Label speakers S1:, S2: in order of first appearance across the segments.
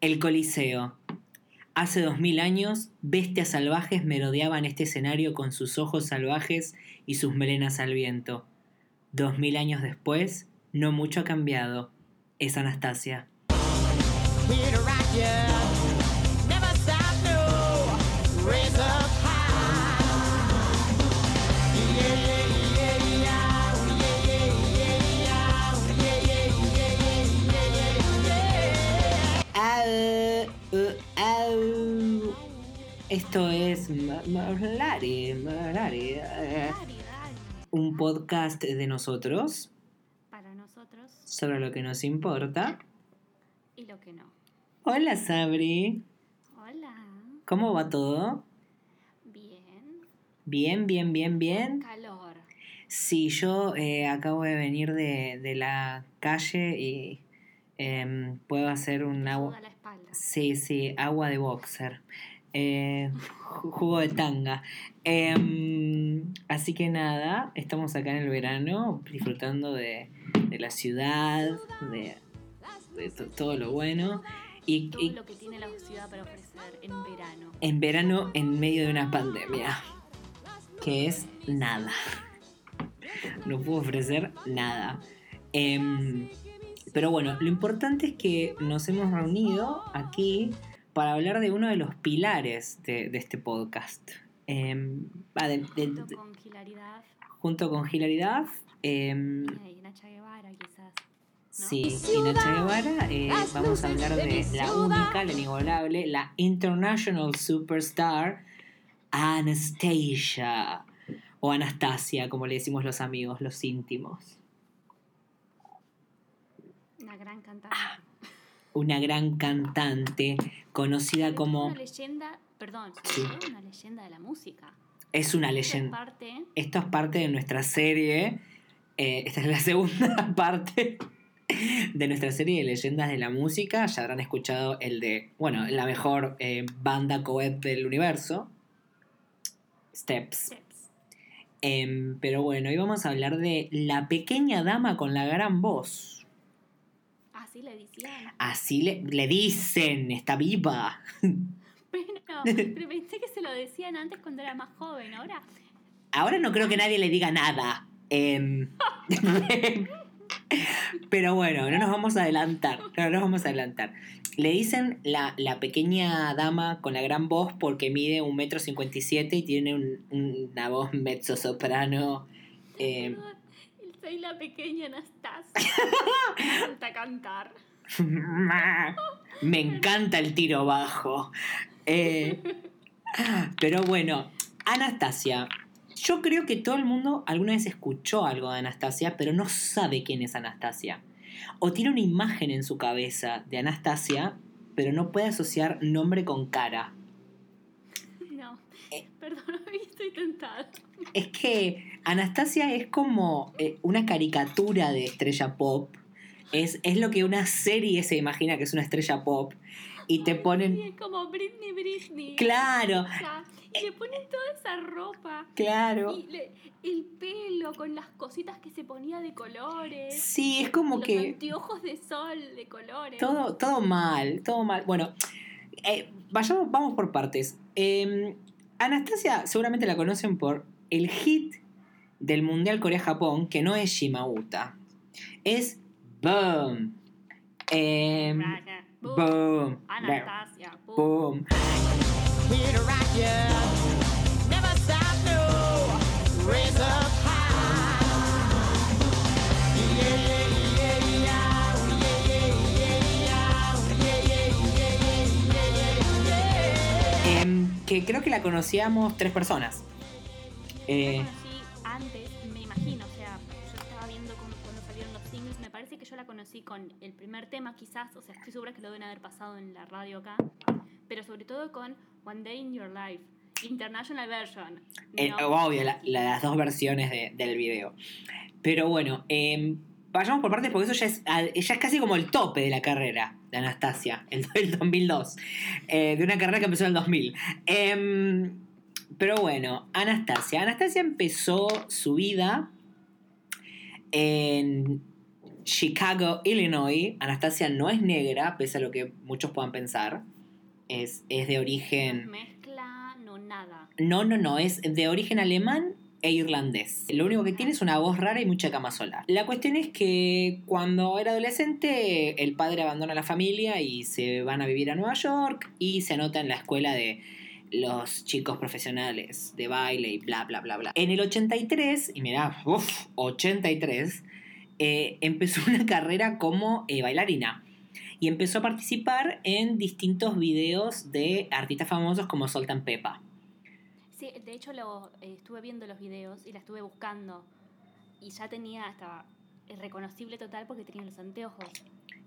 S1: El Coliseo. Hace dos mil años, bestias salvajes merodeaban este escenario con sus ojos salvajes y sus melenas al viento. Dos mil años después, no mucho ha cambiado. Es Anastasia. Esto es Ma- Marlari, Marlari, eh, un podcast de nosotros
S2: Para nosotros
S1: sobre lo que nos importa.
S2: y lo que no.
S1: Hola Sabri,
S2: Hola.
S1: ¿cómo va todo?
S2: Bien.
S1: Bien, bien, bien, bien.
S2: Calor.
S1: Sí, yo eh, acabo de venir de, de la calle y em, puedo hacer un agua.
S2: a la espalda.
S1: Sí, sí, agua de boxer. Eh, ju- jugo de tanga. Em, así que nada, estamos acá en el verano disfrutando de, de la ciudad, de, de to- todo lo bueno. Y,
S2: Todo
S1: y
S2: lo que tiene la ciudad para ofrecer en verano.
S1: en verano en medio de una pandemia, que es nada. No puedo ofrecer nada. Em, pero bueno, lo importante es que nos hemos reunido aquí para hablar de uno de los pilares de, de este podcast. Em, va, de- de-
S2: Junto con hilaridad.
S1: junto con Hilaridad. em,
S2: Y Nacha Guevara, quizás.
S1: Sí, y Nacha Guevara, eh, vamos a hablar
S3: de
S1: la única, la inigualable, la international superstar Anastasia. O Anastasia, como le decimos los amigos, los íntimos.
S2: Una gran cantante.
S1: Una gran cantante conocida como...
S2: Una leyenda, perdón,
S1: Sí.
S2: todo una leyenda de la música.
S1: Es una
S2: es
S1: leyenda.
S2: parte
S1: Esto es parte de nuestra serie. eh, esta es la segunda parte de nuestra serie de leyendas de la música. Ya habrán escuchado el de, bueno, la mejor eh, banda coed del universo. Steps.
S2: Steps.
S1: Em, pero bueno, hoy vamos a hablar de La pequeña dama con la gran voz.
S2: Así le decían.
S1: Así le, le dicen, está viva.
S2: Pero, pero pensé que se lo decían antes cuando era más joven. Ahora,
S1: Ahora no creo que nadie le diga nada. Em, pero bueno, no nos vamos a adelantar. No nos vamos a adelantar. Le dicen la, la pequeña dama con la gran voz porque mide un metro cincuenta y siete y tiene un- una voz mezzo soprano.
S2: Soy la pequeña Anastasia. Me gusta cantar.
S1: Me encanta el tiro bajo. Eh, pero bueno, Anastasia. Yo creo que todo el mundo alguna vez escuchó algo de Anastasia, pero no sabe quién es Anastasia. O tiene una imagen en su cabeza de Anastasia, pero no puede asociar nombre con cara.
S2: No, perdón, hoy estoy tentada.
S1: Es que Anastasia es como eh, una caricatura de estrella pop. Es, es lo que una serie se imagina que es una estrella pop. Y te
S2: Ay,
S1: ponen...
S2: sí, es como Britney, Britney.
S1: Claro,
S2: y le ponen toda esa ropa.
S1: claro.
S2: Y le- el pelo con las cositas que se ponía de colores.
S1: Sí, es como
S2: los
S1: que
S2: anteojos de sol de colores.
S1: todo, todo mal, todo mal. Bueno, eh, vayamos, vamos por partes. Eh, Anastasia seguramente la conocen por el hit del Mundial Corea-Japón, que no es Shimauta, es Boom. Eh,
S2: boom.
S1: boom.
S2: Anastasia. boom.
S1: Boom. Creo que la conocíamos tres personas. Eh,
S2: Yo la conocí antes, me imagino, o sea, yo estaba viendo cuando, cuando salieron los singles, me parece que yo la conocí con el primer tema quizás, o sea, estoy segura que lo deben haber pasado en la radio acá, pero sobre todo con One Day in Your Life, International Version.
S1: Eh, obvio, la- la- las dos versiones de- del video. Pero bueno, eh, vayamos por partes porque eso ya es, ya es casi como el tope de la carrera de Anastasia, el del 2002, eh, de una carrera que empezó en el 2000. Em, pero bueno, Anastasia. Anastasia empezó su vida en Chicago, Illinois. Anastasia no es negra, pese a lo que muchos puedan pensar. Es, es de origen...
S2: mezcla, no nada.
S1: No, no, no, es de origen alemán e irlandés. Lo único que tiene es una voz rara y mucha cama solar. La cuestión es que cuando era adolescente, el padre abandona la familia y se van a vivir a Nueva York y se anota en la escuela de los chicos profesionales de baile y bla, bla, bla, bla. En el 83, y mirá, uff, 83, eh, empezó una carrera como eh, bailarina. Y empezó a participar en distintos videos de artistas famosos como Sultan Pepa.
S2: Sí, de hecho lo, eh, estuve viendo los videos y la estuve buscando. Y ya tenía, estaba reconocible total porque tenía los anteojos.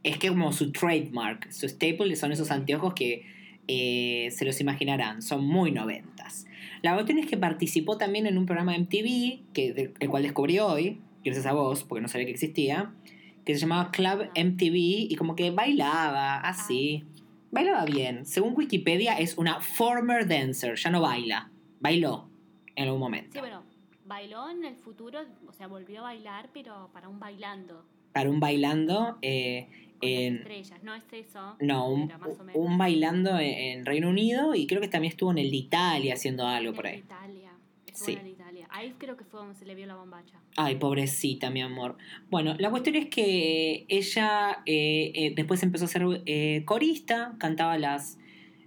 S1: es que como su trademark, su staple son esos anteojos que eh, se los imaginarán, son muy noventas. La cuestión es que participó también en un programa de MTV, que, el cual descubrí hoy, gracias a vos, porque no sabía que existía, que se llamaba Club MTV y como que bailaba así. Bailaba bien. Según Wikipedia es una former dancer, ya no baila, bailó en algún momento.
S2: Sí, bueno, bailó en el futuro, o sea, volvió a bailar, pero para un bailando.
S1: Para un bailando eh, en,
S2: estrellas, no es eso.
S1: No, un,
S2: pero más o menos.
S1: un bailando en, en Reino Unido y creo que también estuvo en el de Italia haciendo algo por ahí.
S2: Italia. Estuvo
S1: Sí.
S2: en Italia. Ahí creo que fue donde se le vio la bombacha.
S1: Ay, pobrecita, mi amor. Bueno, la cuestión es que ella eh, eh, después empezó a ser eh, corista, cantaba las,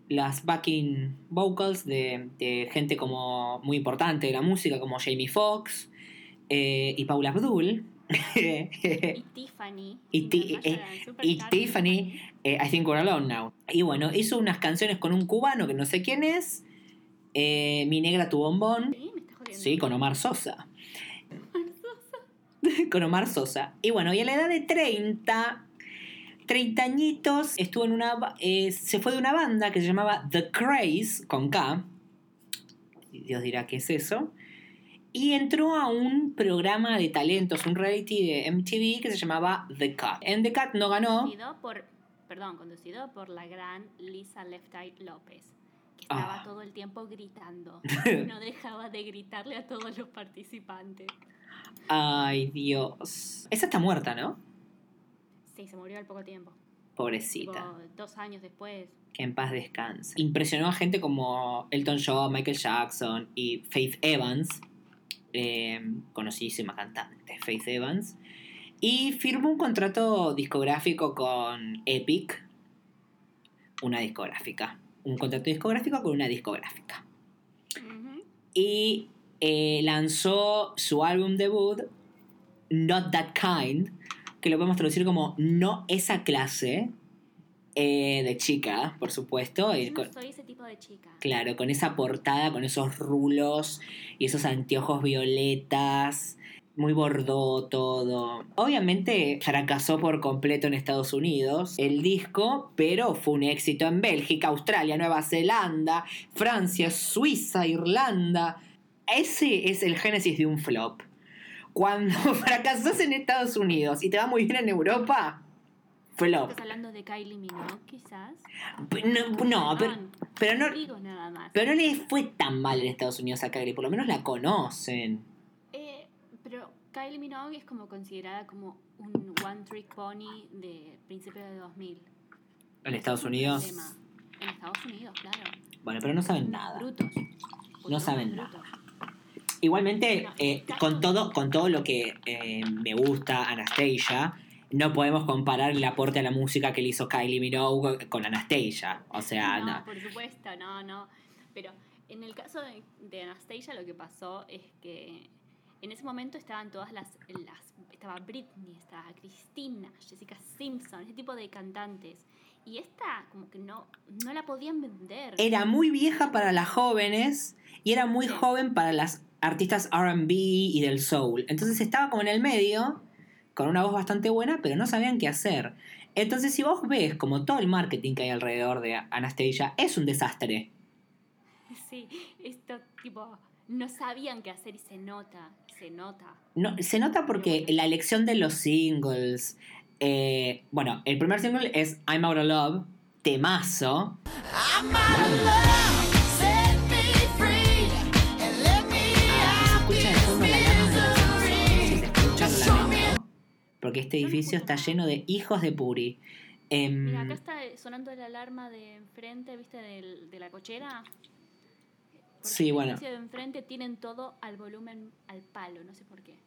S1: las backing vocals de, de gente como muy importante de la música, como Jamie Foxx eh, y Paula Abdul.
S2: Y Tiffany.
S1: Y Ti-
S2: International
S1: y
S2: Superstar
S1: Tiffany, eh, I Think We're Alone Now. Y bueno, hizo unas canciones con un cubano que no sé quién es. eh, Mi negra tu bombón.
S2: Sí, me estás jodiendo.
S1: Sí, con Omar Sosa. con Omar Sosa. Y bueno, y a la edad de 30, 30 añitos, estuvo en una. eh, se fue de una banda que se llamaba The Craze, con K. Dios dirá qué es eso. Y entró a un programa de talentos, un reality de MTV que se llamaba The Cut. En The Cut no ganó.
S2: Conducido por, perdón, conducido por la gran Lisa Left Eye López, que estaba
S1: Ah.
S2: todo el tiempo gritando. No dejaba de gritarle a todos los participantes.
S1: Ay, Dios. Esa está muerta, ¿no?
S2: Sí, se murió al poco tiempo.
S1: Pobrecita.
S2: Tipo, dos años después.
S1: Que en paz descanse. Impresionó a gente como Elton John, Michael Jackson y Faith Evans, eh, conocidísima cantante, Faith Evans, y firmó un contrato discográfico con Epic, una discográfica. Un contrato discográfico con una discográfica. Y eh, lanzó su álbum debut, Not That Kind, que lo podemos traducir como No esa clase, eh, de chica, por supuesto.
S2: Yo
S1: con-
S2: soy ese tipo de chica.
S1: Claro, con esa portada, con esos rulos y esos anteojos violetas, muy bordó todo. Obviamente fracasó por completo en Estados Unidos el disco, pero fue un éxito en Bélgica, Australia, Nueva Zelanda, Francia, Suiza, Irlanda. Ese es el génesis de un flop. Cuando fracasas en Estados Unidos y te va muy bien en Europa, flop.
S2: ¿Estás hablando de Kylie Minogue, quizás?
S1: No, no, pero, pero no,
S2: digo nada más.
S1: pero no le fue tan mal en Estados Unidos a Kylie, por lo menos la conocen.
S2: Eh, pero Kylie Minogue es como considerada como un one trick pony de principios de 2000.
S1: En Estados
S2: Es un
S1: Unidos.
S2: En Estados Unidos, claro.
S1: Bueno, pero no saben nada.
S2: Brutos.
S1: No saben
S2: brutos.
S1: nada. Igualmente, eh, con
S2: todo-
S1: con todo lo que eh, me gusta Anastasia, no podemos comparar el aporte a la música que le hizo Kylie Minogue con Anastasia. O sea,
S2: no,
S1: no.
S2: por supuesto, no, no. Pero en el caso de, de Anastasia lo que pasó es que en ese momento estaban todas las, las... Estaba Britney, estaba Cristina, Jessica Simpson, ese tipo de cantantes. Y esta como que no, no la podían vender.
S1: Era muy vieja para las jóvenes y era muy joven para las artistas RB y del soul. Entonces estaba como en el medio, con una voz bastante buena, pero no sabían qué hacer. Entonces, si vos ves como todo el marketing que hay alrededor de Anastasia, es un desastre.
S2: Sí, esto tipo... No sabían qué hacer y se nota, se nota.
S1: No, se nota porque la elección de los singles. Eh, bueno, el primer single es I'm Out of Love, temazo. Se escucha de fondo la lana de los ojos, se porque este edificio está lleno de hijos de Puri. Em,
S2: Mira, acá está sonando la alarma de enfrente, ¿viste? De la cochera. Porque
S1: Sí,
S2: el
S1: bueno.
S2: edificio de enfrente tienen todo al volumen al palo, no sé por qué.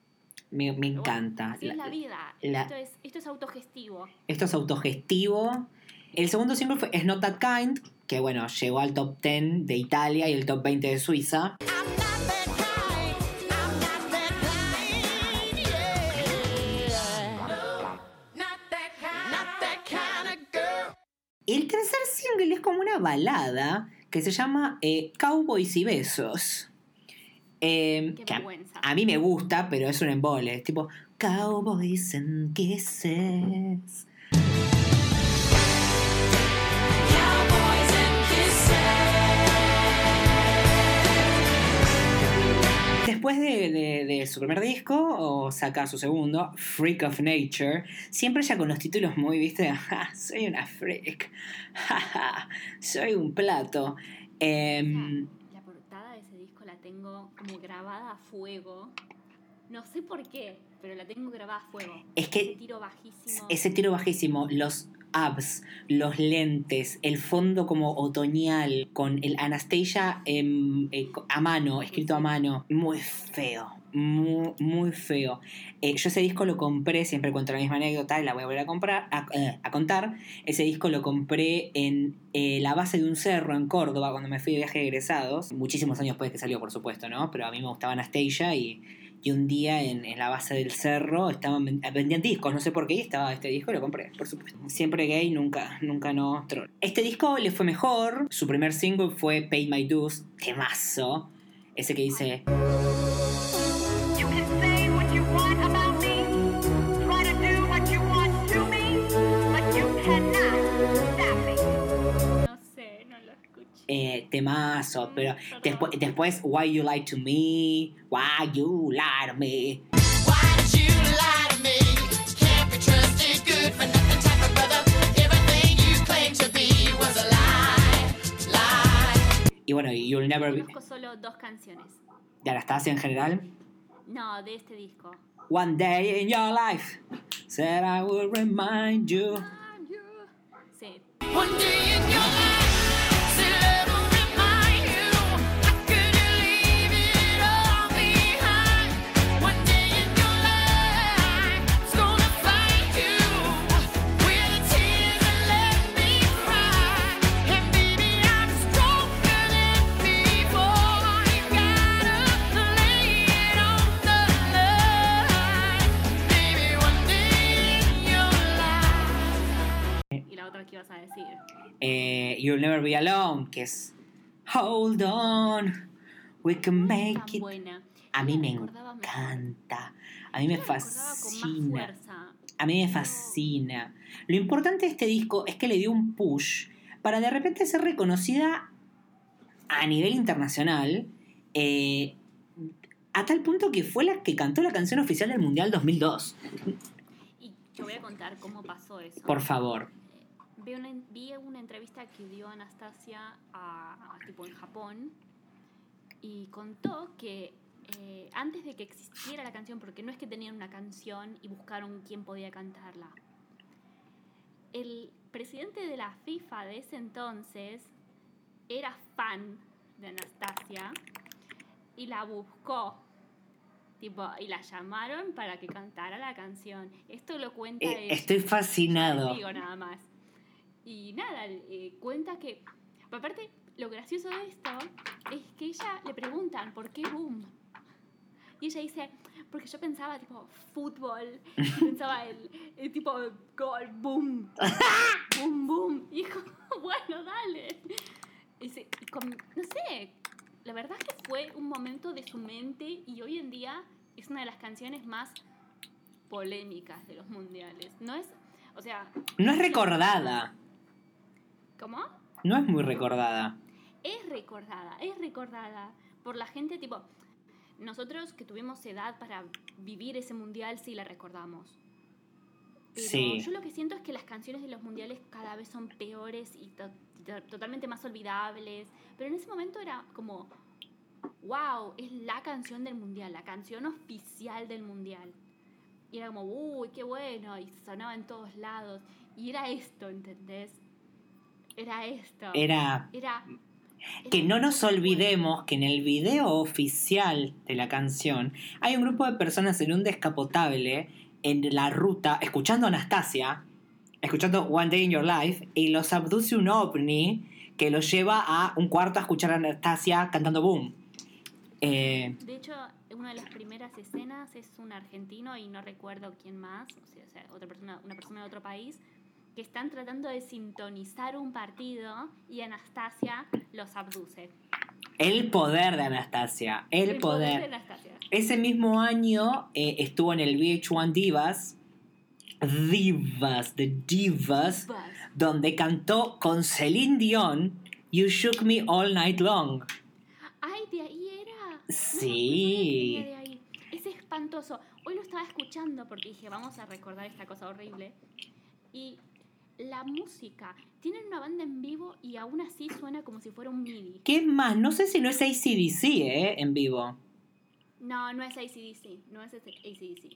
S1: Me, me
S2: Pero bueno,
S1: encanta.
S2: así
S1: La-
S2: es la vida.
S1: la-
S2: Esto, es, esto es autogestivo.
S1: Esto es autogestivo. El segundo single fue Es Not That Kind, que bueno, llegó al top 10 de Italia y el top 20 de Suiza.
S3: I'm not that kind. I'm not that kind. Yeah. Not that kind. Not that kind of girl.
S1: El tercer single es como una balada que se llama eh, Cowboys y Besos. Eh,
S2: Qué
S1: que a,
S2: vergüenza.
S1: a mí me gusta, pero es un embole. Es tipo Cowboys and Kisses.
S3: Cowboys and kisses.
S1: Después de, de- de su primer disco, o saca su segundo, Freak of Nature, siempre ya con los títulos muy, viste, "Ja, soy una freak, Ja, ja, soy un plato. Em,
S2: La portada de ese disco la tengo como grabada a fuego. No sé por qué, pero la tengo grabada a fuego.
S1: Es que
S2: Ese tiro bajísimo.
S1: ese tiro bajísimo, los abs, los lentes, el fondo como otoñal, con el Anastasia em, eh, a mano, escrito a mano, muy feo, muy, muy feo. Eh, yo ese disco lo compré, siempre cuento la misma anécdota y la voy a volver a comprar, a, eh, a contar. Ese disco lo compré en la base de un cerro en Córdoba cuando me fui de viaje de egresados. Muchísimos años después que salió, por supuesto, ¿no? Pero a mí me gustaba Anastasia y, y un día en, en la base del cerro estaban ven- vendían discos, no sé por qué, estaba este disco y lo compré, por supuesto. Siempre gay, nunca, nunca no troll. Este disco le fue mejor. Su primer single fue Pay My Dues, temazo. Ese que dice. Eh, temazo, pero después, después, Why You Lie to Me, Why You Lie to Me.
S3: Why'd you lie to me? Can't be trusted, good for nothing type of brother. Everything you claim to be was a lie, lie.
S1: Y bueno, You'll Never Be.
S2: Conozco solo dos canciones.
S1: ¿De Anastasia en general?
S2: No, de este disco.
S1: One day in your life, said I will remind you.
S2: Sí.
S3: One day in your life,
S1: Never Be Alone, que es Hold on, we can make it.
S2: buena.
S1: A mí me encanta. A mí me fascina. A mí me fascina. Lo importante de este disco es que le dio un push para de repente ser reconocida a nivel internacional. eh, a tal punto que fue la que cantó la canción oficial del Mundial 2002.
S2: Y yo voy a contar cómo pasó eso.
S1: Por favor.
S2: Vi una, vi una entrevista que dio Anastasia a, a- tipo en Japón y contó que eh, antes de que existiera la canción, porque no es que tenían una canción y buscaron quién podía cantarla, el presidente de la FIFA de ese entonces era fan de Anastasia y la buscó. Tipo, y la llamaron para que cantara la canción. Esto lo cuenta
S1: Eh,
S2: ella.
S1: estoy fascinado.
S2: digo nada más. Y nada, eh, cuenta que. Aparte, lo gracioso de esto es que ella le preguntan por qué boom. Y ella dice, porque yo pensaba tipo fútbol, pensaba el, tipo gol, boom, boom, boom. Y dijo, bueno, dale. No sé, la verdad es que fue un momento de su mente y hoy en día es una de las canciones más polémicas de los mundiales. No es, o sea,
S1: No es recordada.
S2: ¿Cómo?
S1: No es muy recordada.
S2: Es recordada, es recordada por la gente tipo, nosotros que tuvimos edad para vivir ese mundial sí la recordamos. Pero
S1: Sí.
S2: yo lo que siento es que las canciones de los mundiales cada vez son peores y to- to- totalmente más olvidables. Pero en ese momento era como, wow, es la canción del mundial, la canción oficial del mundial. Y era como, uy, qué bueno, y sonaba en todos lados. Y era esto, ¿entendés? Era esto.
S1: Era
S2: Era.
S1: que no nos olvidemos que en el video oficial de la canción hay un grupo de personas en un descapotable en la ruta escuchando a Anastasia, escuchando One Day in Your Life y los abduce un ovni que los lleva a un cuarto a escuchar a Anastasia cantando Boom. Eh,
S2: De hecho, una de las primeras escenas es un argentino y no recuerdo quién más, o sea, otra persona, una persona de otro país, que están tratando de sintonizar un partido y Anastasia los abduce.
S1: el poder de Anastasia, el, poder.
S2: de Anastasia.
S1: Ese mismo año eh, estuvo en el VH1 Divas, Divas, The Divas, donde cantó con Celine Dion You Shook Me All Night Long.
S2: Ay, de ahí era. No, no
S1: Sí.
S2: ahí. Es espantoso. Hoy lo estaba escuchando porque dije, vamos a recordar esta cosa horrible. Y la música. Tienen una banda en vivo y aún así suena como si fuera un MIDI.
S1: ¿Qué más? No sé si no es ACDC, ¿eh? En vivo.
S2: No, no es ACDC. No es ACDC.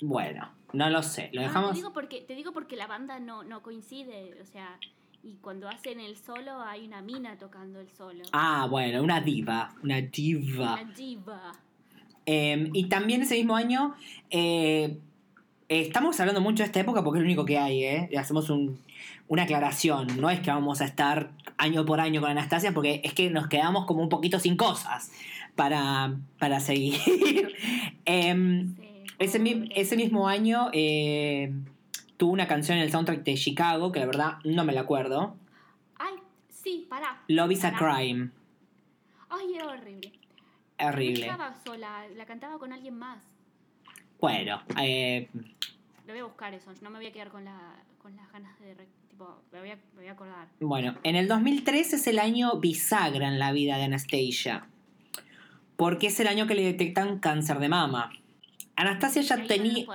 S1: Bueno, no lo sé. Lo
S2: Ah,
S1: dejamos.
S2: te, digo porque, te digo porque la banda no, no coincide. O sea, y cuando hacen el solo hay una mina tocando el solo.
S1: Ah, bueno, una diva. Una diva.
S2: Una diva.
S1: Eh, y también ese mismo año. eh, estamos hablando mucho de esta época porque es lo único que hay, ¿eh? Hacemos un- una aclaración. No es que vamos a estar año por año con Anastasia porque es que nos quedamos como un poquito sin cosas para, para seguir. Em,
S2: Sí,
S1: ese, mi- ese mismo año eh, tuvo una canción en el soundtrack de Chicago que la verdad no me la acuerdo.
S2: Ay, sí, pará.
S1: Love is a
S2: Pará.
S1: Crime.
S2: Ay, era horrible.
S1: Horrible.
S2: No estaba sola, la cantaba con alguien más.
S1: Bueno, eh,
S2: Lo voy a buscar eso, no me voy a quedar con, la, con las ganas de... tipo, me voy, a, me voy a acordar.
S1: Bueno, en el 2003 es el año bisagra en la vida de Anastasia. Porque es el año que le detectan cáncer de mama. Anastasia ya
S2: no
S1: tenía.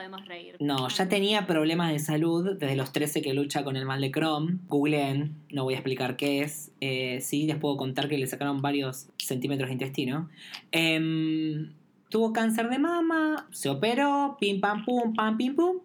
S1: No, ya tenía problemas de salud desde los 13 que lucha con el mal de Crohn. Googleen, no voy a explicar qué es. Eh, sí, les puedo contar que le sacaron varios centímetros de intestino. Em, tuvo cáncer de mama, se operó, pim pam pum, pam pim pum.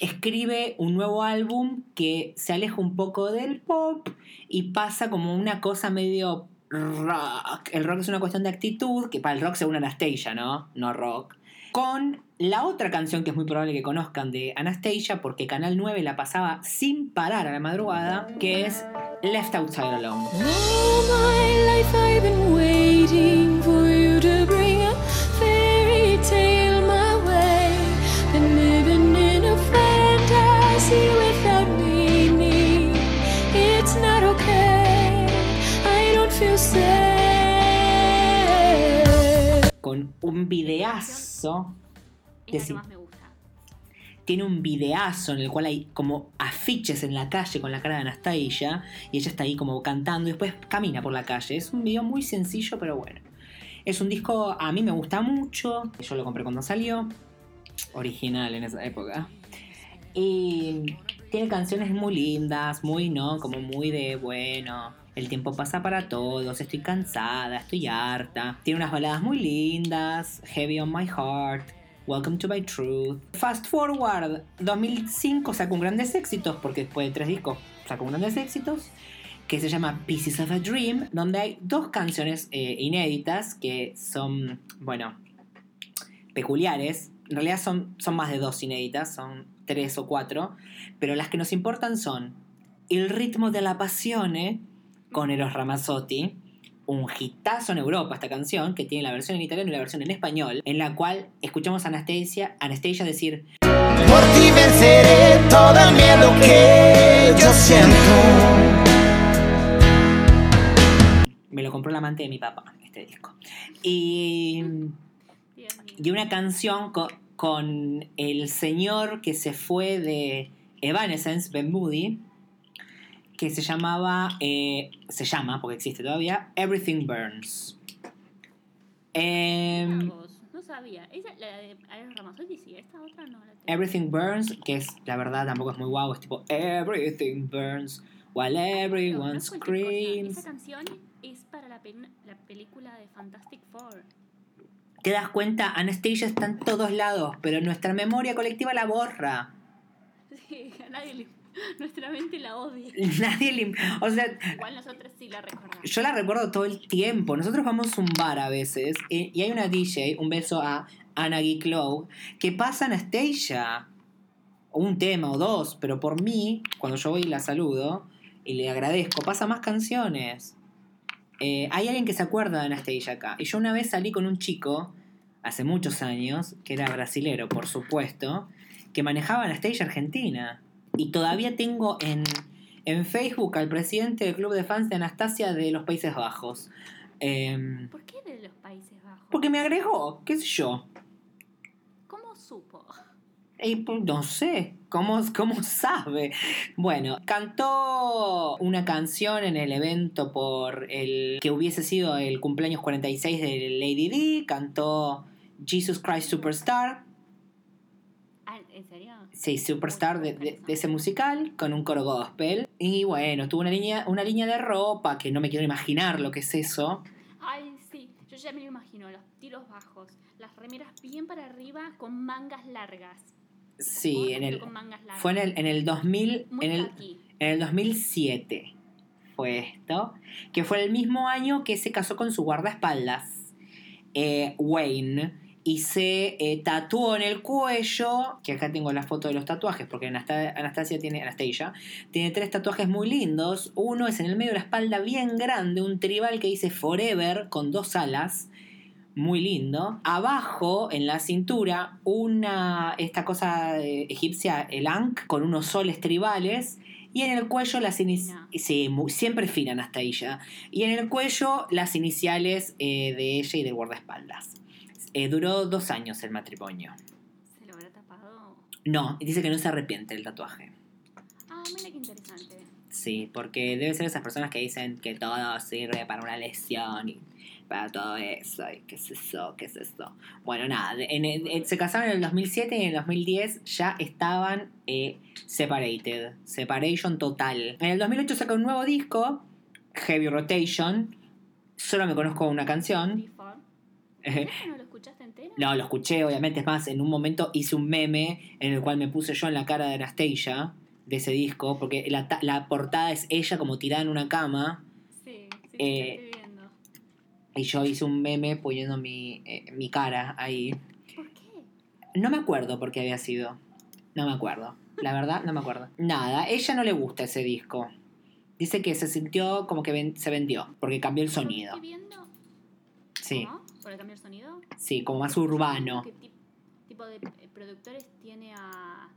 S1: Escribe un nuevo álbum que se aleja un poco del pop y pasa como una cosa medio rock. El rock es una cuestión de actitud, que para el rock según Anastasia, ¿no? No rock con la otra canción que es muy probable que conozcan de Anastasia, porque Canal 9 la pasaba sin parar a la madrugada, que es Left Outside Alone.
S3: All my life I've been waiting for
S1: videazo,
S2: Es la
S1: Decí.
S2: que más me gusta.
S1: tiene un videazo en el cual hay como afiches en la calle con la cara de Anastasia, y ella está ahí como cantando y después camina por la calle. Es un video muy sencillo, pero bueno. Es un disco, a mí me gusta mucho, yo lo compré cuando salió, original en esa época. Y tiene canciones muy lindas, muy, ¿no? Como muy de, bueno, el tiempo pasa para todos, estoy cansada, estoy harta. Tiene unas baladas muy lindas, Heavy on My Heart, Welcome to My Truth. Fast Forward, 2005 sacó grandes éxitos, porque después de tres discos sacó grandes éxitos, que se llama Pieces of a Dream, donde hay dos canciones eh, inéditas que son, bueno, peculiares. En realidad son, son más de dos inéditas, son tres o cuatro, pero las que nos importan son Il ritmo della passione con Eros Ramazzotti, un hitazo en Europa esta canción, que tiene la versión en italiano y la versión en español, en la cual escuchamos a Anastasia, Anastasia decir
S4: Por ti venceré todo el miedo que yo siento.
S1: me lo compró el amante de mi papá, este disco. Y, y una canción co- con, el señor que se fue de Evanescence, Ben Moody, que se llamaba, eh, se llama, porque existe todavía, Everything Burns.
S2: Vos, no sabía. Esa, la de Alex Ramazzotti, sí, esta otra no la tengo.
S1: Everything Burns, que es, la verdad, tampoco es muy guau, es tipo Everything Burns while everyone
S2: no cosa.
S1: screams.
S2: Esa canción es para la, la película de Fantastic Four.
S1: Te das cuenta, Anastasia está en todos lados, pero nuestra memoria colectiva la borra.
S2: Sí, a nadie le... Nuestra mente la odia.
S1: Nadie le... O sea,
S2: Igual nosotros sí la recordamos.
S1: yo la recuerdo todo el tiempo. Nosotros vamos a un bar a veces y, y hay una DJ, un beso a Anna Clow, que pasa Anastasia. O un tema o dos, pero por mí, cuando yo voy y la saludo y le agradezco, pasa más canciones. Eh, hay alguien que se acuerda de Anastasia acá. Y yo una vez salí con un chico, hace muchos años, que era brasilero, por supuesto, que manejaba Anastasia Argentina. Y todavía tengo en, en Facebook al presidente del club de fans de Anastasia de los Países Bajos. Em,
S2: ¿Por qué de los Países Bajos?
S1: porque me agregó, qué sé yo.
S2: ¿Cómo supo?
S1: Pues, no sé, ¿cómo, ¿cómo sabe? Bueno, cantó una canción en el evento por el que hubiese sido el cumpleaños 46 de Lady D, cantó Jesus Christ Superstar,
S2: Ah, ¿En serio?
S1: sí, Superstar de, de- de ese musical, con un coro gospel. Y bueno, tuvo una línea, una línea de ropa que no me quiero imaginar lo que es eso.
S2: Ay, sí. Yo ya me lo imagino. Los tiros bajos. Las remeras bien para arriba con mangas largas.
S1: Sí, en el,
S2: con mangas largas.
S1: fue en el, en el 2000,
S2: Muy
S1: en el. En el 2007 fue esto, que fue el mismo año que se casó con su guardaespaldas, eh, Wayne, y se eh, tatuó en el cuello, que acá tengo la foto de los tatuajes, porque Anasta- Anastasia tiene, Anastasia, tiene tres tatuajes muy lindos. Uno es en el medio de la espalda bien grande, un tribal que dice Forever con dos alas. Muy lindo. Abajo, en la cintura, una. esta cosa eh, egipcia, el Ankh, con unos soles tribales. Y en el cuello las iniciales. Sí, siempre finan hasta ella. Y en el cuello las iniciales eh, de ella y del guardaespaldas. Eh, duró dos años el matrimonio.
S2: ¿Se lo habrá tapado?
S1: No, dice que no se arrepiente del tatuaje.
S2: Ah, mira qué interesante.
S1: Sí, porque debe ser esas personas que dicen que todo sirve para una lesión y para todo eso. Y qué es eso, qué es eso. Bueno, nada, en el- en- se casaron en el 2007 y en el 2010 ya estaban eh, separated. Separation total. En el 2008 saca un nuevo disco, Heavy Rotation. Solo me conozco una canción.
S2: Before. ¿Por qué no lo escuchaste entero?
S1: No, lo escuché, obviamente. Es más, en un momento hice un meme en el cual me puse yo en la cara de Anastasia de ese disco, porque la, ta- la portada es ella como tirada en una cama
S2: Sí, sí,
S1: Eh,
S2: te estoy viendo.
S1: y yo hice un meme poniendo mi, eh, mi cara ahí.
S2: ¿Por qué?
S1: No me acuerdo por qué había sido. No me acuerdo. La verdad, no me acuerdo. Nada, ella no le gusta ese disco. Dice que se sintió como que ven- se vendió, porque cambió el
S2: ¿Por qué
S1: sonido.
S2: estoy viendo?
S1: Sí,
S2: ¿Cómo? ¿Por el cambio de sonido?
S1: sí, como más urbano.
S2: ¿Qué tip- tipo de eh, productores tiene a,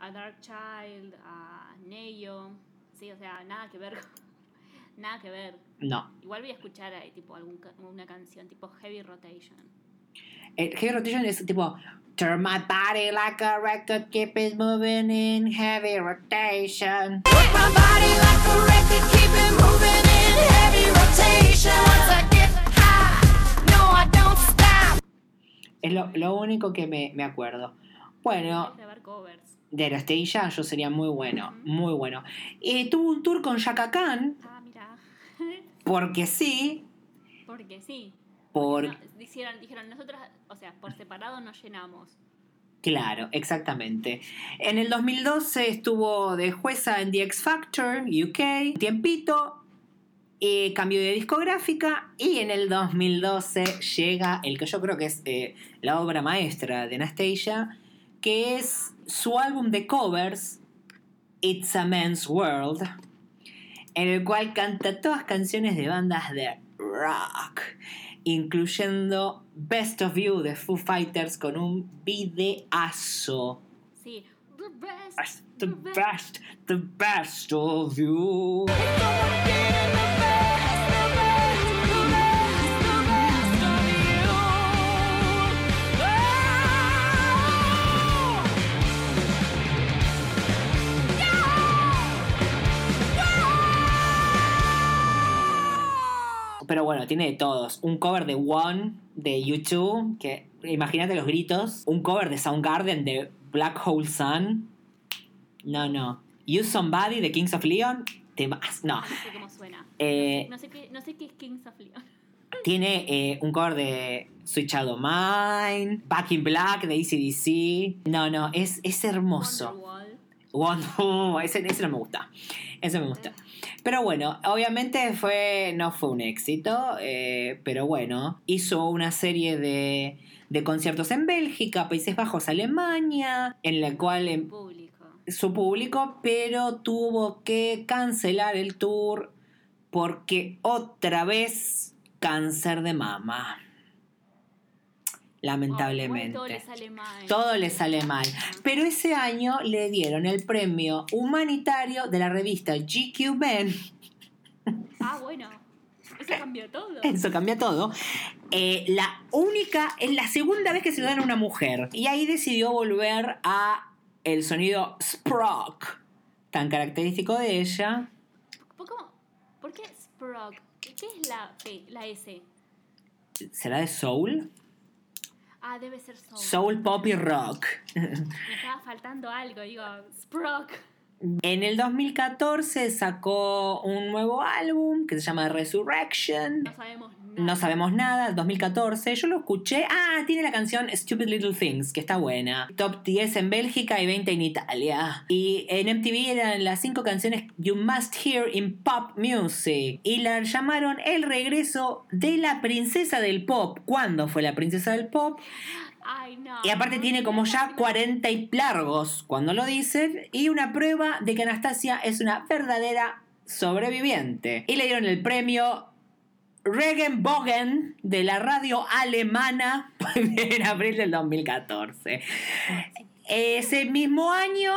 S2: a Dark Child, a Neyo? Sí, o sea, nada que ver. nada que ver.
S1: No.
S2: Igual voy a escuchar ahí, tipo algún ca- una canción tipo Heavy Rotation.
S1: El heavy rotation es tipo Turn my body like a record, keep it moving in heavy rotation.
S3: Work my body like a record, keep it moving in heavy rotation.
S1: Es lo, lo único que me, me acuerdo. Bueno,
S2: Es grabar covers.
S1: de Anastasia yo sería muy bueno, muy bueno. Eh, tuvo un tour con Shaka Khan,
S2: Ah, mira.
S1: porque sí,
S2: Porque sí.
S1: por...
S2: No, dijeron, dijeron, nosotros, o sea, por separado nos llenamos.
S1: Claro, exactamente. En el 2012 estuvo de jueza en The X Factor, UK, tiempito, eh, cambio de discográfica y en el 2012 llega el que yo creo que es eh, la obra maestra de Anastasia, que es su álbum de covers, It's a Man's World, en el cual canta todas canciones de bandas de rock, incluyendo Best of You de Foo Fighters con un videazo.
S2: Sí. The best.
S1: The best, the best of you. Pero bueno, tiene de todos. Un cover de One de YouTube, que imagínate los gritos. Un cover de Soundgarden de Black Hole Sun. No, no. Use Somebody de Kings of Leon. Temas. No.
S2: No sé cómo suena.
S1: Eh,
S2: No sé qué, no sé qué es Kings of Leon.
S1: Tiene eh, un cover de Sweet Child of Mine, Back in Black de ACDC. No, no, es, es hermoso.
S2: Wonderwall.
S1: Wonderwall, ese, ese no me gusta. Ese me gusta. Pero bueno, obviamente fue, no fue un éxito, eh, pero bueno, hizo una serie de, de conciertos en Bélgica, Países Bajos, Alemania, en la cual em-
S2: Público.
S1: su público, pero tuvo que cancelar el tour porque otra vez cáncer de mama. Lamentablemente.
S2: todo le sale mal.
S1: Todo le sale mal. Pero ese año le dieron el premio humanitario de la revista GQ Men.
S2: Ah, bueno. Eso cambió todo.
S1: Eso cambia todo. Eh, la única, es la segunda vez que se lo dan a una mujer. Y ahí decidió volver a el sonido Sprock, tan característico de ella.
S2: ¿Por, cómo- ¿Por qué Sprog? ¿Qué es la, la S?
S1: ¿Será de soul?
S2: Ah, debe ser Soul.
S1: Soul, pop y rock.
S2: Me estaba faltando algo, digo, Sprog.
S1: En el 2014 sacó un nuevo álbum que se llama Resurrection.
S2: No sabemos nada.
S1: No sabemos nada, 2014. Yo lo escuché. Ah, tiene la canción Stupid Little Things, que está buena. Top 10 en Bélgica y 20 en Italia. Y en MTV eran las 5 canciones You Must Hear in Pop Music. Y la llamaron El regreso de la princesa del pop. ¿Cuándo fue la princesa del pop? Y aparte tiene como ya 40 y largos cuando lo dicen. Y una prueba de que Anastasia es una verdadera sobreviviente. Y le dieron el premio Regenbogen de la radio alemana en abril del 2014. Ese mismo año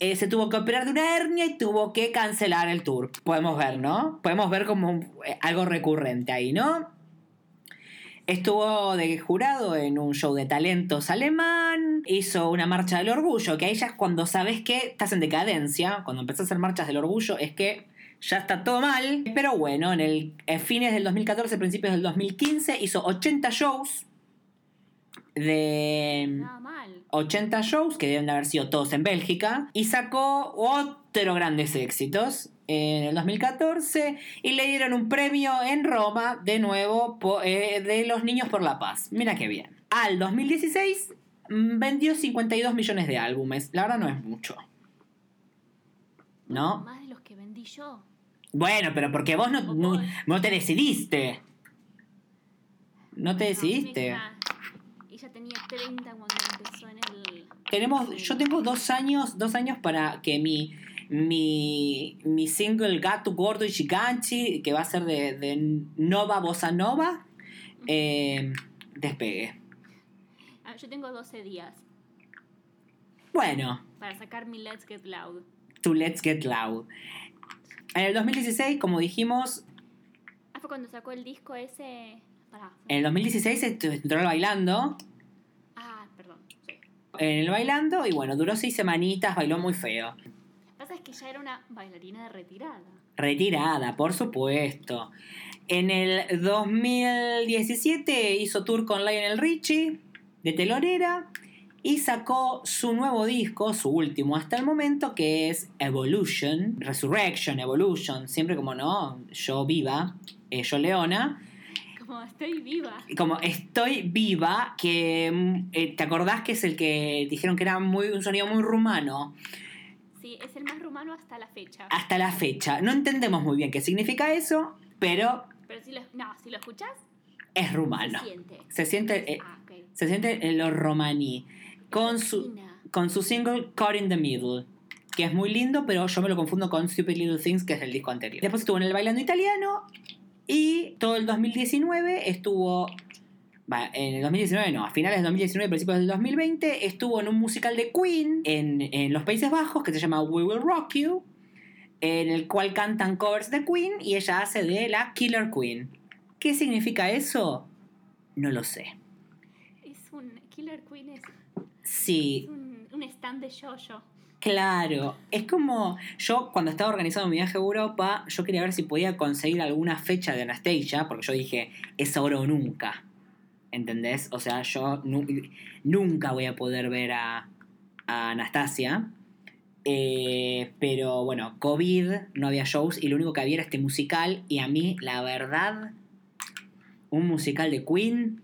S1: eh, se tuvo que operar de una hernia y tuvo que cancelar el tour. Podemos ver, ¿no? Podemos ver como eh, algo recurrente ahí, ¿no? Estuvo de jurado en un show de talentos alemán, hizo una marcha del orgullo, que ahí ya es cuando sabes que estás en decadencia, cuando empezás a hacer marchas del orgullo es que ya está todo mal. Pero bueno, en el en fines del 2014, principios del 2015, hizo 80 shows de...
S2: Nada mal.
S1: 80 shows, que deben de haber sido todos en Bélgica, y sacó otro grandes éxitos en el 2014 y le dieron un premio en Roma, de nuevo, eh, de los Niños por la Paz. Mira qué bien. Al 2016 mm, vendió 52 millones de álbumes. La verdad no es mucho. ¿No?
S2: Más de los que vendí yo.
S1: Bueno, pero porque vos no, no, no te decidiste. No te decidiste.
S2: Ella tenía 30 cuando empezó en el.
S1: Tenemos, yo tengo dos años, dos años para que mi, mi, mi single Gato Gordo y Chicanchi, que va a ser de, de Nova Bossa Nova, eh, despegue.
S2: Ah, yo tengo 12 días
S1: Bueno,
S2: para sacar mi Let's Get Loud.
S1: to Let's Get Loud. En el 2016, como dijimos,
S2: Ah, fue cuando sacó el disco ese. Pará.
S1: en el 2016 estu- entró al bailando,
S2: Ah, perdón. Sí.
S1: en el bailando, y bueno, duró seis semanitas, bailó muy feo.
S2: Lo que pasa es que ya era una bailarina de retirada.
S1: Retirada, por supuesto. En el 2017 hizo tour con Lionel Richie de telonera y sacó su nuevo disco, su último hasta el momento, que es Evolution, Resurrection, Evolution, siempre como no, yo viva, eh, yo leona,
S2: Como estoy viva.
S1: como estoy viva, que mm, eh, te acordás que es el que dijeron que era muy, un sonido muy rumano.
S2: Sí, es el más rumano hasta la fecha.
S1: Hasta la fecha. No entendemos muy bien qué significa eso, pero
S2: Pero si lo, no, si lo escuchás,
S1: es rumano.
S2: se siente.
S1: Se siente, eh,
S2: Ah,
S1: se siente en lo romaní. Con su, con su single Caught in the Middle. Que es muy lindo, pero yo me lo confundo con Stupid Little Things, que es el disco anterior. Después estuvo en el Bailando Italiano. Y todo el 2019 estuvo. en el 2019 no, a finales del 2019, principios del 2020, estuvo en un musical de Queen en, en los Países Bajos que se llama We Will Rock You, en el cual cantan covers de Queen y ella hace de la Killer Queen. ¿Qué significa eso? No lo sé.
S2: Es un. Killer Queen es,
S1: Sí,
S2: es un, un stand de yo-yo.
S1: Claro, es como yo cuando estaba organizando mi viaje a Europa, yo quería ver si podía conseguir alguna fecha de Anastasia, porque yo dije, es ahora o nunca. ¿Entendés? O sea, yo nu- nunca voy a poder ver a, a Anastasia. Eh, pero bueno, COVID, no había shows y lo único que había era este musical y a mí, la verdad, un musical de Queen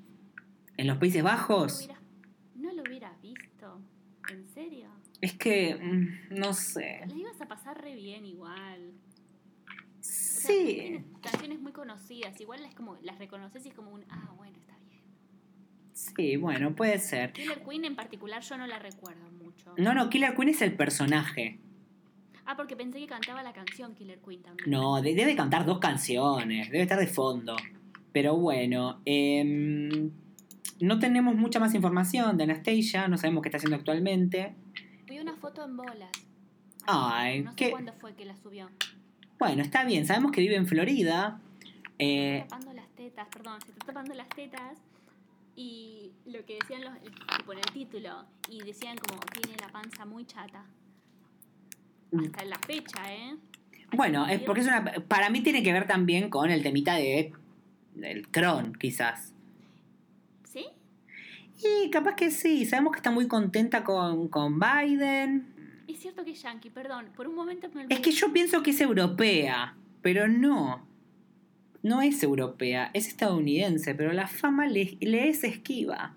S1: en los Países Bajos.
S2: hubiera- no lo hubieras visto. ¿En serio?
S1: Es que, mm, no sé.
S2: Les ibas a pasar re bien igual. O sea,
S1: Sí.
S2: canciones muy conocidas. Igual es como, las reconoces y es como un, ah, bueno, está bien.
S1: Sí, bueno, puede ser.
S2: Killer Queen en particular yo no la recuerdo mucho.
S1: No, no, Killer Queen es el personaje.
S2: Ah, porque pensé que cantaba la canción Killer Queen también.
S1: No, de- debe cantar dos canciones, debe estar de fondo. Pero bueno, em, no tenemos mucha más información de Anastasia, no sabemos qué está haciendo actualmente.
S2: Una foto en bolas.
S1: Ay,
S2: no sé
S1: qué-
S2: cuándo fue que la subió.
S1: Bueno, está bien, sabemos que vive en Florida.
S2: Se
S1: Eh,
S2: está tapando las tetas, perdón, se está tapando las tetas. Y lo que decían los, el- tipo en el título, y decían como tiene la panza muy chata. Hasta la fecha, ¿eh?
S1: Bueno, es porque es una. Para mí tiene que ver también con el temita de. del Tron, quizás. Y capaz que sí, sabemos que está muy contenta con, con Biden.
S2: Es cierto que es yankee, perdón. Por un momento me olvidé.
S1: Es que yo pienso que es europea, pero no. No es europea, es estadounidense, pero la fama le, le es esquiva.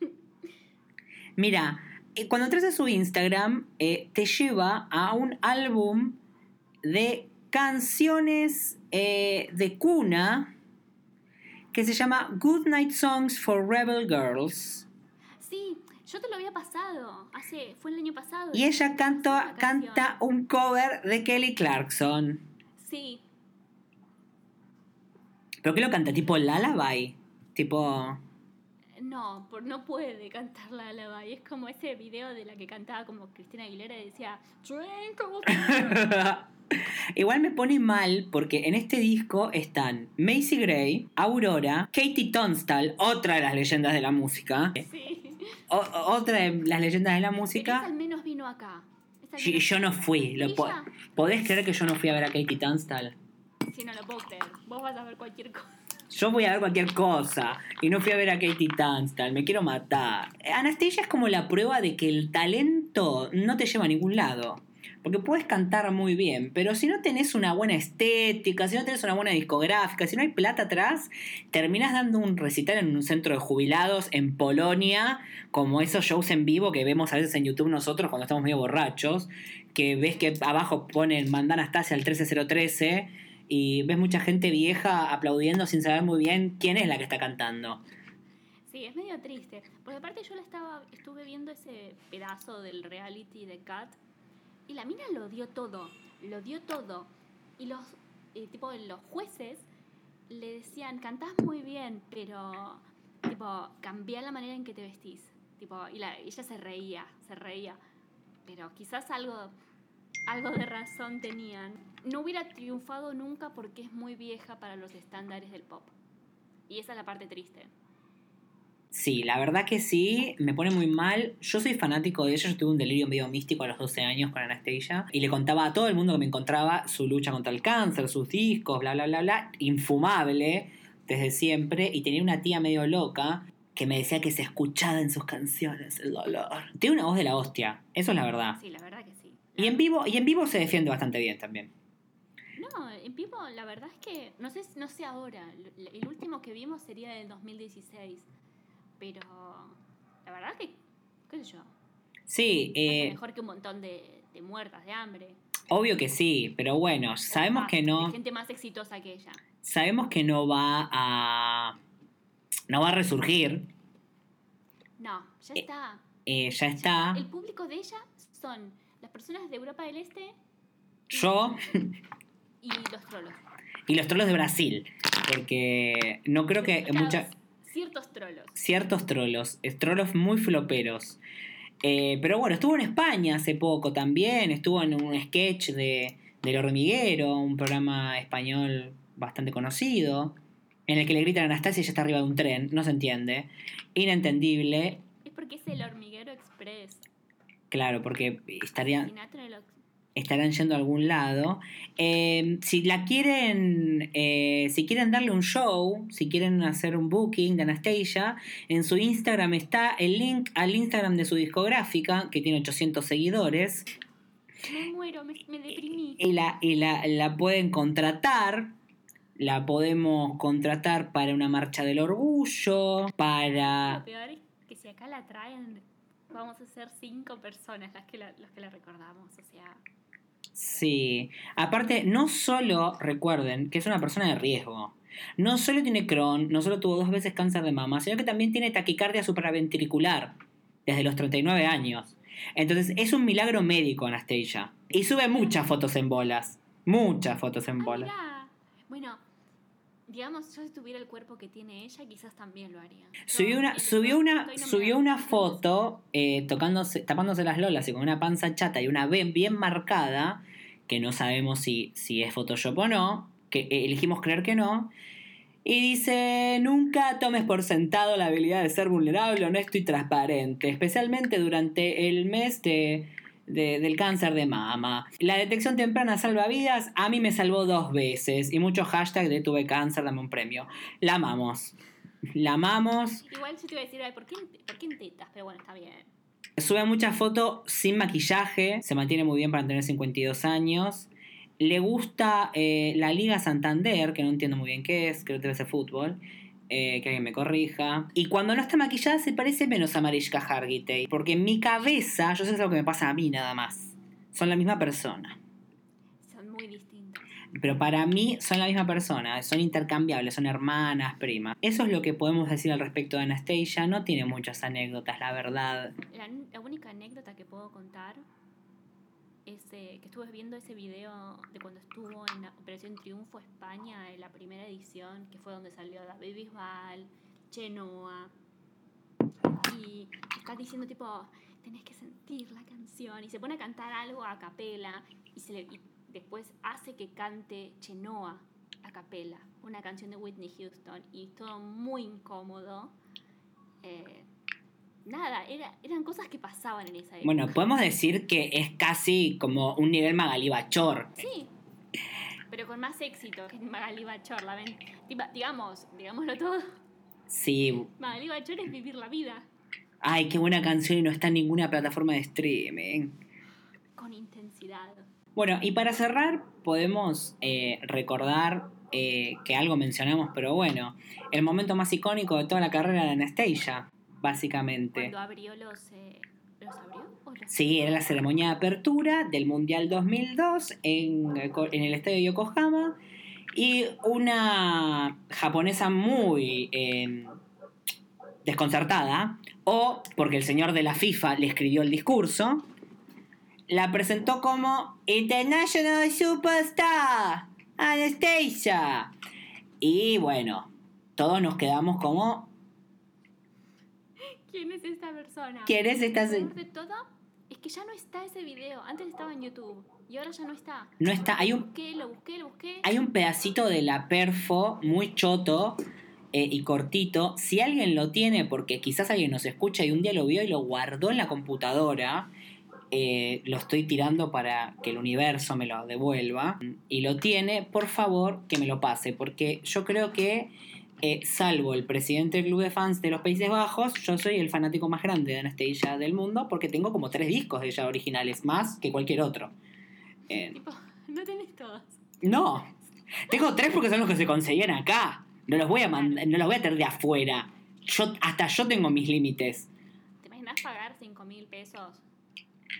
S1: Mira, eh, cuando entras a su Instagram, eh, te lleva a un álbum de canciones eh, de cuna que se llama Good Night Songs for Rebel Girls.
S2: Sí, yo te lo había pasado. Hace, fue el año pasado.
S1: Y ella canta, canta un cover de Kelly Clarkson.
S2: Sí,
S1: ¿Pero qué lo canta? ¿Tipo Lullaby? Tipo...
S2: no, por, no puede cantar la alaba. Y es como ese video de la que cantaba como Cristina Aguilera y decía Twinkle.
S1: Igual me pone mal porque en este disco están Macy Gray, Aurora, Katie Tunstall, otra de las leyendas de la música.
S2: sí.
S1: O- otra de las leyendas de la
S2: Pero
S1: música.
S2: al menos vino acá. Esa al
S1: Y
S2: menos-
S1: yo no fui. Lo po-
S2: ¿Ella?
S1: ¿Podés creer que yo no fui a ver a Katie Tunstall?
S2: Sí, no lo puedo creer. Vos vas a ver cualquier cosa.
S1: Yo voy a ver cualquier cosa y no fui a ver a Katie Tunstall, me quiero matar. Anastasia es como la prueba de que el talento no te lleva a ningún lado. Porque puedes cantar muy bien, pero si no tenés una buena estética, si no tenés una buena discográfica, si no hay plata atrás, terminás dando un recital en un centro de jubilados en Polonia, como esos shows en vivo que vemos a veces en YouTube nosotros cuando estamos medio borrachos, que ves que abajo ponen Mandana Anastasia al 13013 y ves mucha gente vieja aplaudiendo sin saber muy bien quién es la que está cantando.
S2: Sí, es medio triste. Porque aparte yo la estaba, estuve viendo ese pedazo del reality de Cat y la mina lo dio todo, lo dio todo. Y los, eh, tipo, los jueces le decían, cantás muy bien, pero, tipo, cambia la manera en que te vestís. Tipo, y la, ella se reía, se reía. Pero quizás algo, algo de razón tenían. No hubiera triunfado nunca porque es muy vieja para los estándares del pop. Y esa es la parte triste.
S1: Sí, la verdad que sí, me pone muy mal. Yo soy fanático de ella, yo tuve un delirio medio místico a los 12 años con Anastasia y le contaba a todo el mundo que me encontraba su lucha contra el cáncer, sus discos, bla, bla, bla, bla, infumable desde siempre y tenía una tía medio loca que me decía que se escuchaba en sus canciones el dolor. Tiene una voz de la hostia, eso es la verdad.
S2: Sí, la verdad que sí.
S1: Y en vivo, y en vivo se defiende bastante bien también.
S2: En vivo la verdad es que, no sé, no sé ahora, el último que vimos sería del 2016, pero la verdad que, qué sé yo,
S1: Sí,
S2: es
S1: eh,
S2: mejor que un montón de, de muertas de hambre.
S1: obvio que sí, pero bueno, sabemos
S2: Ah,
S1: que no.
S2: gente más exitosa que ella.
S1: sabemos que no va a no va a resurgir
S2: No, ya
S1: Eh,
S2: está.
S1: Eh, ya está
S2: El público de ella son las personas de Europa del Este
S1: yo
S2: y los trolos.
S1: y los trolos de Brasil porque no creo que muchas
S2: Ciertos trolos.
S1: ciertos trolos trolos muy floperos Eh, pero bueno estuvo en España hace poco también estuvo en un sketch de del hormiguero un programa español bastante conocido en el que le gritan a Anastasia y ella está arriba de un tren no se entiende inentendible
S2: Es porque es el hormiguero express.
S1: claro porque estarían
S2: Sinatra en el
S1: estarán yendo a algún lado. Eh, si la quieren, eh, si quieren darle un show, si quieren hacer un booking de Anastasia, en su Instagram está el link al Instagram de su discográfica, que tiene 800 seguidores,
S2: Me muero, me, me deprimí.
S1: y la, y la, la pueden contratar. La podemos contratar para una marcha del orgullo,
S2: Lo
S1: para...
S2: peor es que si acá la traen, vamos a ser cinco personas las que la, los que la recordamos. O sea,
S1: Sí. Aparte, no solo recuerden que es una persona de riesgo. No solo tiene Crohn, no solo tuvo dos veces cáncer de mama, sino que también tiene taquicardia supraventricular desde los 39 años. Entonces, es un milagro médico, Anastasia. Y sube muchas fotos en bolas. Muchas fotos en bolas.
S2: Bueno, digamos, yo si tuviera el cuerpo que tiene ella, quizás también lo haría.
S1: Subió una, subió una, subió una foto eh, tocándose, tapándose las lolas y con una panza chata y una B bien marcada, que no sabemos si, si es Photoshop o no, que eh, elegimos creer que no. Y dice, nunca tomes por sentado la habilidad de ser vulnerable, honesto y transparente, especialmente durante el mes de, de- del cáncer de mama. La detección temprana salva vidas, a mí me salvó dos veces. Y muchos hashtags de tuve cáncer, dame un premio. La amamos. La amamos.
S2: Igual yo te iba a decir, ay, ¿por qué, ¿por qué en tetas? Pero bueno, está bien.
S1: Sube muchas fotos sin maquillaje, se mantiene muy bien para tener 52 años. Le gusta eh, la Liga Santander, que no entiendo muy bien qué es, creo que debe ser fútbol. Eh, que alguien me corrija. Y cuando no está maquillada se parece menos a Mariska Hargitay. Porque en mi cabeza, yo sé que es algo que me pasa a mí nada más. Son la misma persona.
S2: Son muy distintos.
S1: Pero para mí son la misma persona, son intercambiables, son hermanas, primas. Eso es lo que podemos decir al respecto de Anastasia. No tiene muchas anécdotas, la verdad.
S2: La, la única anécdota que puedo contar es eh, que estuve viendo ese video de cuando estuvo en la Operación Triunfo España, en la primera edición, que fue donde salió David Bisbal, Chenoa. Y está diciendo tipo, tenés que sentir la canción. Y se pone a cantar algo a capela y, se le- después hace que cante Chenoa a capela, una canción de Whitney Houston. Y todo muy incómodo. Eh, nada, era, eran cosas que pasaban en esa época.
S1: Bueno, podemos decir que es casi como un nivel Magali Bachor.
S2: Sí, pero con más éxito que Magali Bachor, la ven. Diga- Digamos, digámoslo todo.
S1: Sí.
S2: Magali Bachor es vivir la vida
S1: Ay, qué buena canción y no está en ninguna plataforma de streaming.
S2: con intensidad.
S1: Bueno, y para cerrar, podemos eh, recordar eh, que algo mencionamos, pero bueno, el momento más icónico de toda la carrera de Anastasia, básicamente.
S2: Cuando abrió los. eh, ¿Los abrió? ¿O los-
S1: Sí, era la ceremonia de apertura del Mundial 2002 en, en el estadio de Yokohama. Y una japonesa muy eh, desconcertada, o porque el señor de la FIFA le escribió el discurso, la presentó como International Superstar Anastasia. Y bueno, todos nos quedamos como,
S2: ¿Quién es esta persona?
S1: ¿quién es esta
S2: Lo peor de todo es que ya no está ese video. Antes estaba en YouTube y ahora ya no está.
S1: No está, hay un,
S2: Busqué, lo busqué, lo busqué.
S1: Hay un pedacito de la perfo muy choto eh, y cortito. Si alguien lo tiene, porque quizás alguien nos escucha y un día lo vio y lo guardó en la computadora, eh, lo estoy tirando para que el universo me lo devuelva. Y lo tiene, por favor, que me lo pase, porque yo creo que, eh, salvo el presidente del club de fans de los Países Bajos, yo soy el fanático más grande de Anastasia del mundo, porque tengo como tres discos de ella originales, más que cualquier otro. Eh,
S2: Tipo, no tenés todos.
S1: no. Tengo tres porque son los que se conseguían acá. No los voy a mandar, no los voy a tener de afuera. Yo, hasta yo tengo mis límites.
S2: ¿Te imaginas pagar 5 mil pesos?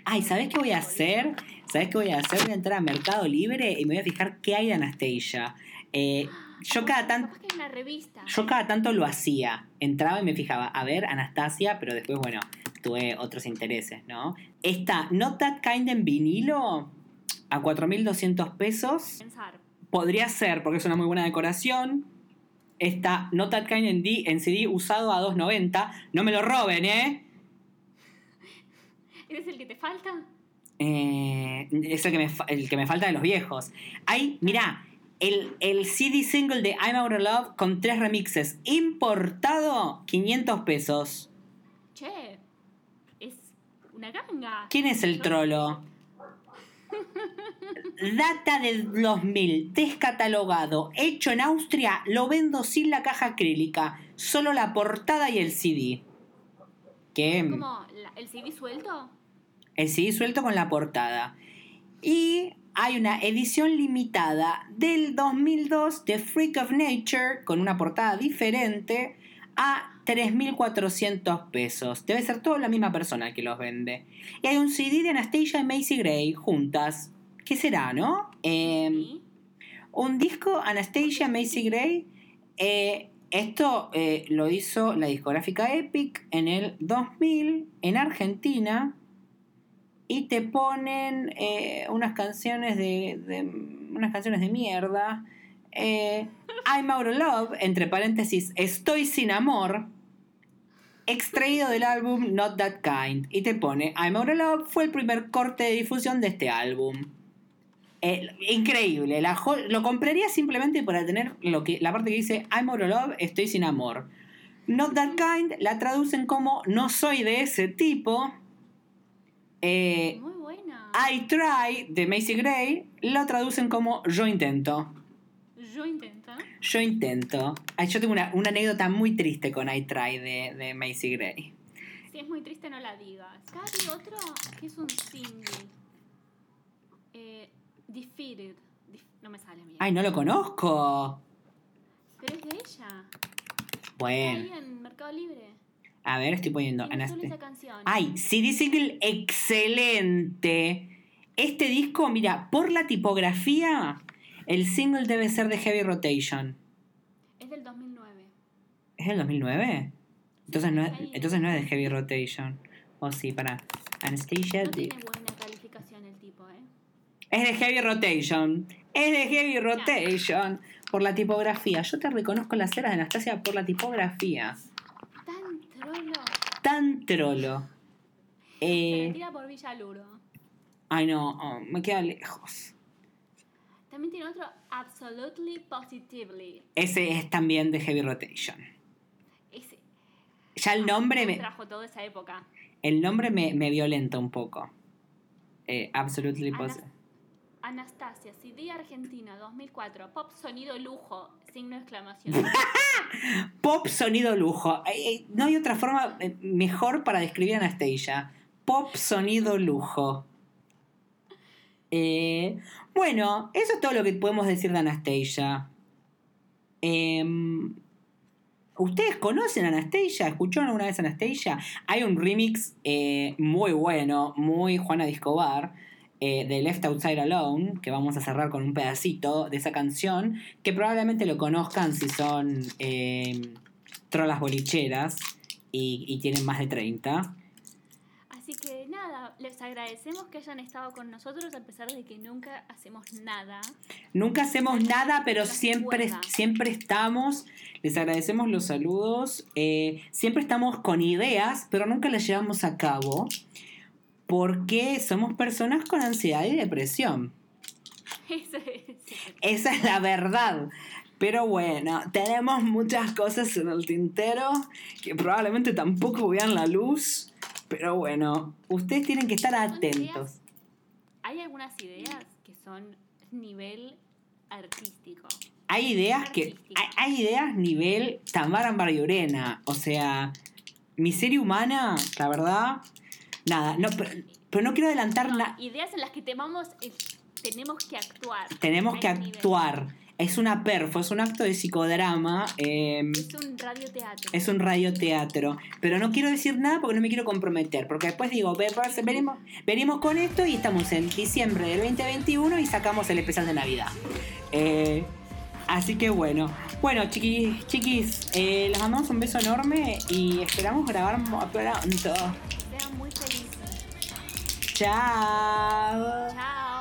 S1: Ay, ¿sabes qué voy a hacer? ¿Sabes qué voy a hacer? Voy a entrar a Mercado Libre y me voy a fijar qué hay de Anastasia. Eh, yo cada tanto.
S2: Capaz que revista.
S1: Yo cada tanto lo hacía. Entraba y me fijaba, a ver, Anastasia, pero después, bueno, tuve otros intereses, ¿no? Esta Not That Kind en vinilo a 4.200 pesos.
S2: Pensar.
S1: Podría ser, porque es una muy buena decoración. Esta Not That Kind en, D- en CD usado a 2.90. No me lo roben, ¿eh?
S2: ¿Eres el que te falta?
S1: Eh, es el que, me, el que me falta de los viejos. Hay, mirá, el, el CD single de I'm Out of Love con tres remixes. Importado, 500 pesos.
S2: Che, es una ganga.
S1: ¿Quién es el trolo? Data del 2000, descatalogado, hecho en Austria, lo vendo sin la caja acrílica, solo la portada y el CD. Que
S2: ¿Como la- el CD suelto?
S1: el CD suelto con la portada. Y hay una edición limitada del 2002 de Freak of Nature con una portada diferente a 3.400 pesos. Debe ser toda la misma persona que los vende. Y hay un CD de Anastasia y Macy Gray juntas. ¿Qué será, no? Eh,
S2: Sí.
S1: un disco Anastasia Macy Gray. eh, esto eh, lo hizo la discográfica Epic en el 2000 en Argentina. Y te ponen eh, unas canciones de, unas canciones de mierda. Eh, I'm Out of Love, entre paréntesis, Estoy sin amor. Extraído del álbum Not That Kind. Y te pone I'm Out of Love fue el primer corte de difusión de este álbum. Increíble. Lo compraría simplemente para tener lo que, la parte que dice I'm out of love, estoy sin amor. Not that kind la traducen como no soy de ese tipo. Eh,
S2: Muy buena.
S1: I try de Macy Gray lo traducen como yo intento.
S2: Yo intento.
S1: Yo intento. Ay, yo tengo una, una anécdota muy triste con I try de, de Macy Gray.
S2: Si es muy triste, no la digas. Hay otro que es un single. Eh, Defeated. No me sale bien.
S1: Ay, no lo conozco.
S2: Pero es de ella. Está
S1: Bueno,
S2: ahí en Mercado Libre.
S1: A ver, estoy poniendo
S2: canción.
S1: Ay, CD single excelente. Este disco, mira, por la tipografía, el single debe ser de Heavy Rotation.
S2: Es del 2009.
S1: ¿Es del 2009? Entonces no es, entonces no es de Heavy Rotation. O sí, para. Anastasia.
S2: No
S1: de-
S2: tiene buena calificación el tipo, ¿eh?
S1: Es de Heavy Rotation. Es de Heavy Rotation. Por la tipografía. Yo te reconozco las ceras de Anastasia por la tipografía.
S2: Tan trolo.
S1: Tan trolo.
S2: Se
S1: Eh,
S2: retira por Villaluro.
S1: ay, no, oh, me queda lejos.
S2: También tiene otro Absolutely Positively.
S1: Ese es también de Heavy Rotation.
S2: Ese
S1: Ya el nombre me,
S2: trajo toda esa época.
S1: el nombre me, me violenta un poco. Eh, absolutely
S2: Ana-
S1: positive.
S2: Anastasia, CD Argentina 2004, pop sonido lujo, signo de exclamación.
S1: Pop sonido lujo. No hay otra forma eh, mejor para describir a Anastasia. Pop sonido lujo. Eh, bueno, eso es todo lo que podemos decir de Anastasia. Em, ¿Ustedes conocen a Anastasia? ¿Escucharon alguna vez a Anastasia? Hay un remix eh, muy bueno, muy Juana Discobar, eh, de Left Outside Alone, que vamos a cerrar con un pedacito de esa canción, que probablemente lo conozcan si son eh, trolas bolicheras y, y tienen más de 30.
S2: Así que nada, les agradecemos que hayan estado con nosotros a pesar de que nunca hacemos nada.
S1: Nunca hacemos nada, pero siempre, siempre estamos. Les agradecemos los saludos. eh, siempre estamos con ideas, pero nunca las llevamos a cabo. Porque somos personas con ansiedad y depresión. Esa es la verdad. Pero bueno, tenemos muchas cosas en el tintero que probablemente tampoco vean la luz. Pero bueno, ustedes tienen que estar atentos.
S2: Hay algunas ideas que son nivel artístico.
S1: Hay ideas que. Hay, hay ideas nivel Tamara Barriorena. O sea, miseria humana, la verdad. Nada, no, pero, pero no quiero adelantar nada.
S2: Ideas en las que temamos, eh, tenemos que actuar.
S1: Tenemos que
S2: nivel.
S1: actuar. Es una perfo, es un acto de psicodrama. eh,
S2: Es un radioteatro.
S1: es un radioteatro. Pero no quiero decir nada porque no me quiero comprometer. Porque después digo, ve- ve- venimos, venimos con esto y estamos en diciembre del 2021 y sacamos el especial de Navidad. Eh, así que bueno. Bueno, chiquis, chiquis, eh, les mandamos un beso enorme y esperamos grabar Ciao!
S2: Ciao!